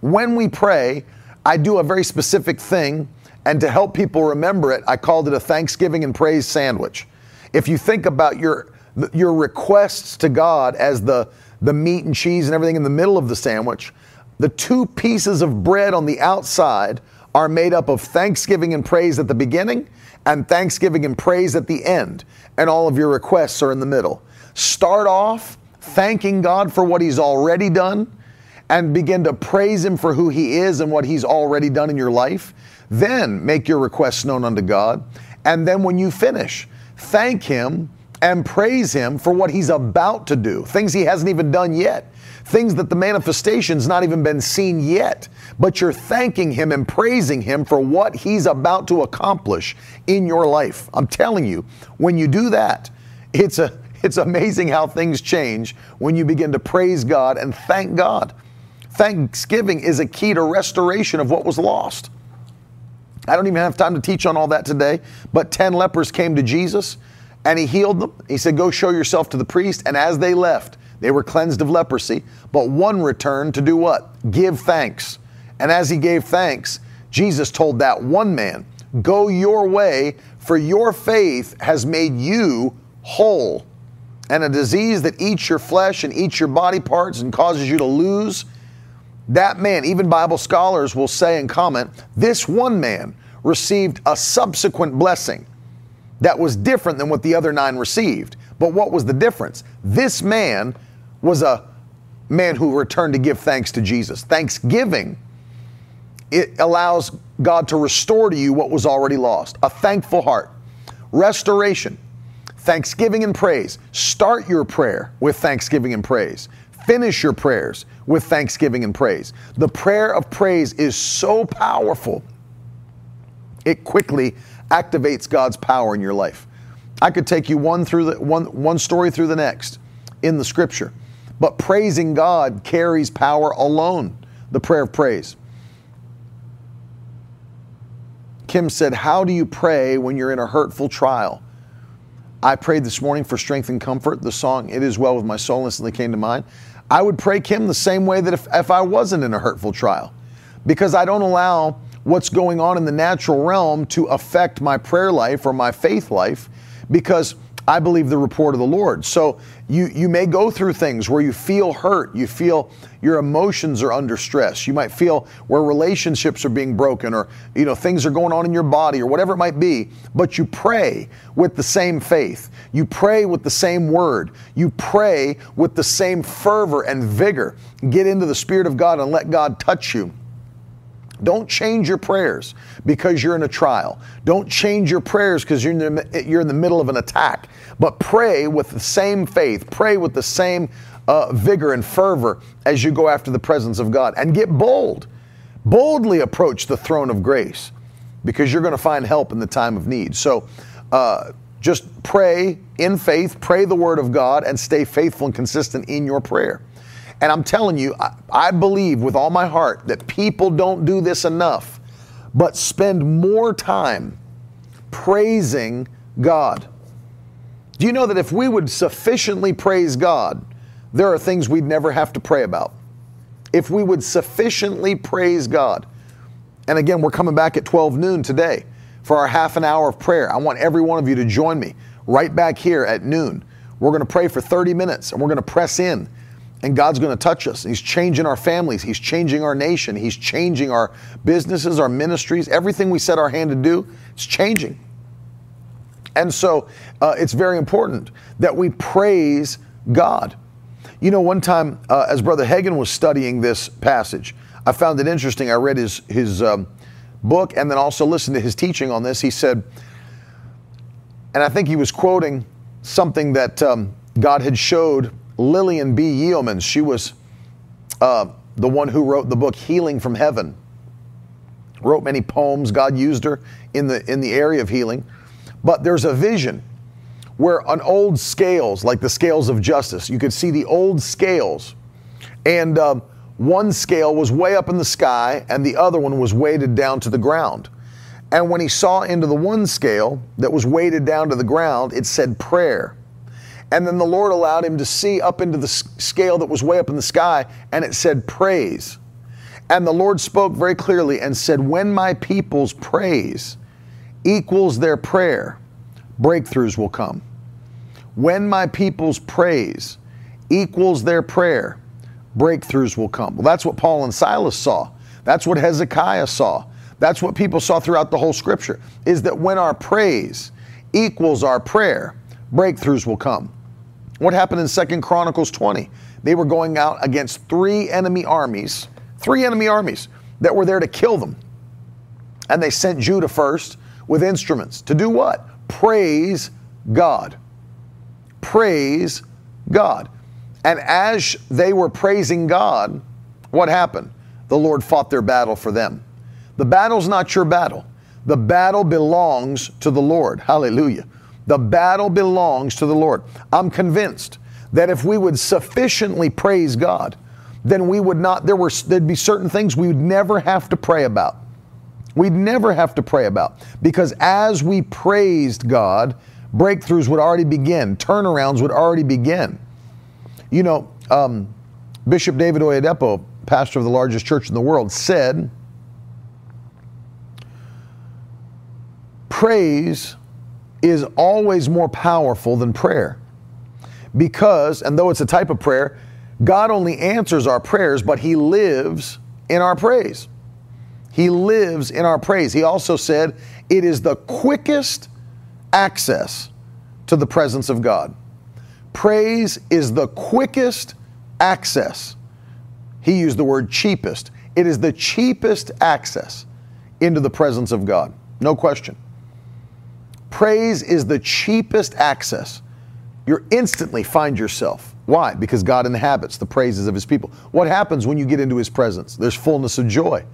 when we pray, I do a very specific thing, and to help people remember it, I called it a Thanksgiving and Praise sandwich. If you think about your your requests to God as the the meat and cheese and everything in the middle of the sandwich, the two pieces of bread on the outside are made up of thanksgiving and praise at the beginning and thanksgiving and praise at the end, and all of your requests are in the middle. Start off thanking God for what He's already done and begin to praise Him for who He is and what He's already done in your life. Then make your requests known unto God. And then when you finish, thank Him and praise Him for what He's about to do, things He hasn't even done yet things that the manifestation's not even been seen yet, but you're thanking Him and praising Him for what He's about to accomplish in your life. I'm telling you, when you do that, it's a it's amazing how things change when you begin to praise God and thank God. Thanksgiving is a key to restoration of what was lost. I don't even have time to teach on all that today, but 10 lepers came to Jesus and he healed them. He said, Go show yourself to the priest. And as they left, they were cleansed of leprosy, but one returned to do what? Give thanks. And as he gave thanks, Jesus told that one man, Go your way, for your faith has made you whole. And a disease that eats your flesh and eats your body parts and causes you to lose, that man, even Bible scholars will say and comment, this one man received a subsequent blessing that was different than what the other nine received. But what was the difference? This man was a man who returned to give thanks to Jesus. Thanksgiving, it allows God to restore to you what was already lost. A thankful heart. Restoration, thanksgiving and praise. Start your prayer with thanksgiving and praise. Finish your prayers with thanksgiving and praise. The prayer of praise is so powerful, it quickly activates God's power in your life. I could take you one through the one one story through the next in the scripture. But praising God carries power alone, the prayer of praise. Kim said, How do you pray when you're in a hurtful trial? I prayed this morning for strength and comfort. The song, It Is Well With My Soul, instantly came to mind. I would pray Kim the same way that if, if I wasn't in a hurtful trial, because I don't allow what's going on in the natural realm to affect my prayer life or my faith life, because I believe the report of the Lord. So you, you may go through things where you feel hurt, you feel your emotions are under stress. You might feel where relationships are being broken or you know things are going on in your body or whatever it might be, but you pray with the same faith. You pray with the same word. You pray with the same fervor and vigor. Get into the spirit of God and let God touch you. Don't change your prayers because you're in a trial. Don't change your prayers because you're, in the, you're in the middle of an attack. But pray with the same faith, pray with the same uh, vigor and fervor as you go after the presence of God. And get bold. Boldly approach the throne of grace because you're going to find help in the time of need. So uh, just pray in faith, pray the word of God, and stay faithful and consistent in your prayer. And I'm telling you, I, I believe with all my heart that people don't do this enough, but spend more time praising God. Do you know that if we would sufficiently praise God, there are things we'd never have to pray about? If we would sufficiently praise God. And again, we're coming back at 12 noon today for our half an hour of prayer. I want every one of you to join me right back here at noon. We're going to pray for 30 minutes and we're going to press in and God's going to touch us. He's changing our families. He's changing our nation. He's changing our businesses, our ministries. Everything we set our hand to do, it's changing. And so uh, it's very important that we praise God. You know, one time uh, as Brother Hagin was studying this passage, I found it interesting. I read his, his um, book and then also listened to his teaching on this. He said, and I think he was quoting something that um, God had showed Lillian B. Yeomans. She was uh, the one who wrote the book Healing from Heaven. Wrote many poems. God used her in the in the area of healing. But there's a vision where an old scales, like the scales of justice, you could see the old scales. And um, one scale was way up in the sky, and the other one was weighted down to the ground. And when he saw into the one scale that was weighted down to the ground, it said prayer. And then the Lord allowed him to see up into the scale that was way up in the sky, and it said praise. And the Lord spoke very clearly and said, When my people's praise equals their prayer, breakthroughs will come. When my people's praise equals their prayer, breakthroughs will come. Well, that's what Paul and Silas saw. That's what Hezekiah saw. That's what people saw throughout the whole scripture is that when our praise equals our prayer, breakthroughs will come. What happened in Second Chronicles 20? They were going out against three enemy armies, three enemy armies that were there to kill them. And they sent Judah first with instruments to do what? Praise God. Praise God. And as they were praising God, what happened? The Lord fought their battle for them. The battle's not your battle. The battle belongs to the Lord. Hallelujah. The battle belongs to the Lord. I'm convinced that if we would sufficiently praise God, then we would not, there were, there'd be certain things we would never have to pray about. We'd never have to pray about because as we praised God, breakthroughs would already begin, turnarounds would already begin. You know, um, Bishop David Oyedepo, pastor of the largest church in the world, said, Praise is always more powerful than prayer. Because, and though it's a type of prayer, God only answers our prayers, but He lives in our praise. He lives in our praise. He also said it is the quickest access to the presence of God. Praise is the quickest access. He used the word cheapest. It is the cheapest access into the presence of God. No question. Praise is the cheapest access. You instantly find yourself. Why? Because God inhabits the praises of his people. What happens when you get into his presence? There's fullness of joy.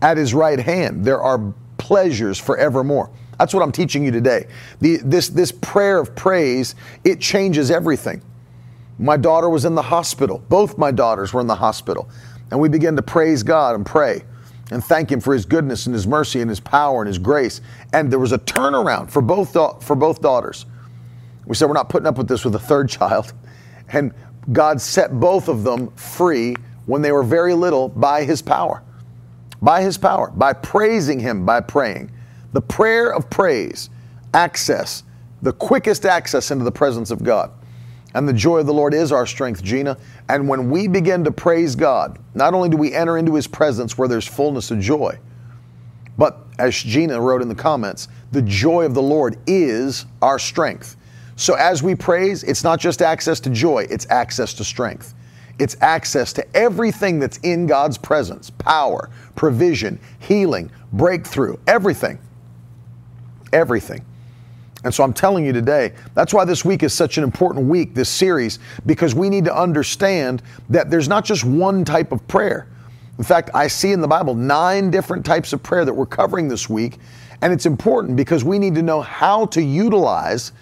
At his right hand, there are pleasures forevermore. That's what I'm teaching you today. The, this, this prayer of praise, it changes everything. My daughter was in the hospital. Both my daughters were in the hospital. And we began to praise God and pray and thank him for his goodness and his mercy and his power and his grace. And there was a turnaround for both, for both daughters. We said, We're not putting up with this with a third (laughs) child. And God set both of them free when they were very little by his power. By his power, by praising him, by praying. The prayer of praise, access, the quickest access into the presence of God. And the joy of the Lord is our strength, Gina. And when we begin to praise God, not only do we enter into his presence where there's fullness of joy, but as Gina wrote in the comments, the joy of the Lord is our strength. So as we praise, it's not just access to joy, it's access to strength. It's access to everything that's in God's presence power, provision, healing, breakthrough, everything. Everything. And so I'm telling you today, that's why this week is such an important week, this series, because we need to understand that there's not just one type of prayer. In fact, I see in the Bible nine different types of prayer that we're covering this week. And it's important because we need to know how to utilize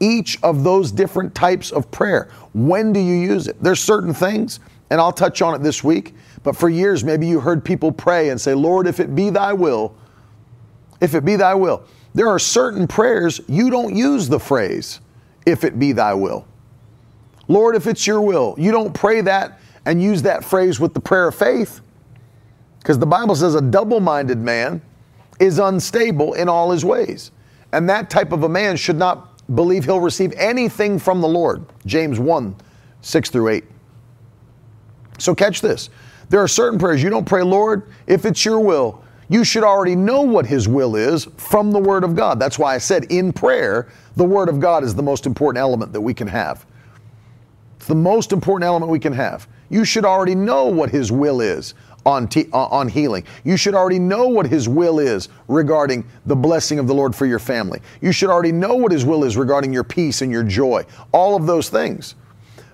each of those different types of prayer. When do you use it? There's certain things, and I'll touch on it this week, but for years, maybe you heard people pray and say, Lord, if it be thy will, if it be thy will. There are certain prayers you don't use the phrase, if it be thy will. Lord, if it's your will, you don't pray that and use that phrase with the prayer of faith. Because the Bible says a double minded man is unstable in all his ways. And that type of a man should not believe he'll receive anything from the Lord. James 1 6 through 8. So catch this. There are certain prayers you don't pray, Lord, if it's your will, you should already know what His will is from the Word of God. That's why I said in prayer, the Word of God is the most important element that we can have. It's the most important element we can have. You should already know what His will is on, te- uh, on healing. You should already know what His will is regarding the blessing of the Lord for your family. You should already know what His will is regarding your peace and your joy. All of those things.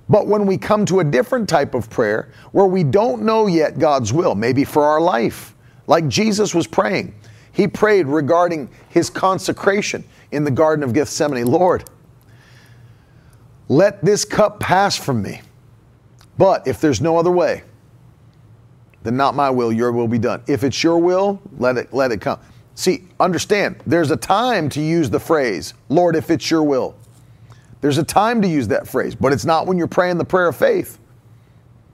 But when we come to a different type of prayer where we don't know yet God's will, maybe for our life, like Jesus was praying. He prayed regarding his consecration in the Garden of Gethsemane. Lord, let this cup pass from me. But if there's no other way, then not my will, your will be done. If it's your will, let it let it come. See, understand, there's a time to use the phrase, Lord, if it's your will. There's a time to use that phrase, but it's not when you're praying the prayer of faith.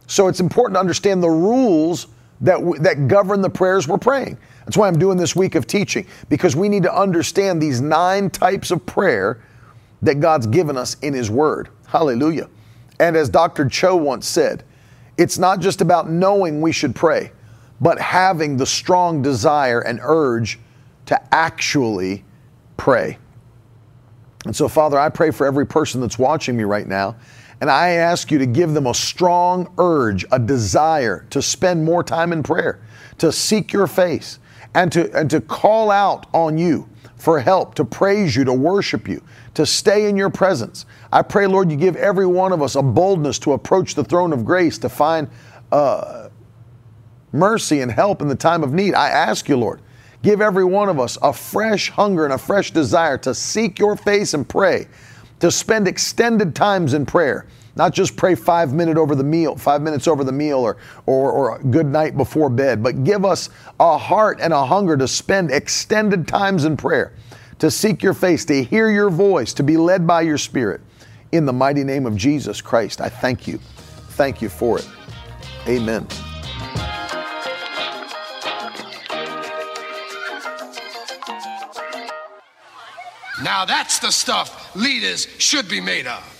So it's important to understand the rules that, that govern the prayers we're praying. That's why I'm doing this week of teaching, because we need to understand these nine types of prayer that God's given us in His Word. Hallelujah. And as Dr. Cho once said, it's not just about knowing we should pray, but having the strong desire and urge to actually pray. And so, Father, I pray for every person that's watching me right now, and I ask you to give them a strong urge, a desire to spend more time in prayer, to seek your face, and to, and to call out on you for help, to praise you, to worship you, to stay in your presence. I pray, Lord, you give every one of us a boldness to approach the throne of grace, to find uh, mercy and help in the time of need. I ask you, Lord, give every one of us a fresh hunger and a fresh desire to seek your face and pray, to spend extended times in prayer. Not just pray five minutes over the meal, five minutes over the meal, or, or, or good night before bed, but give us a heart and a hunger to spend extended times in prayer to seek your face, to hear your voice, to be led by your spirit. In the mighty name of Jesus Christ, I thank you. Thank you for it. Amen. Now that's the stuff leaders should be made of.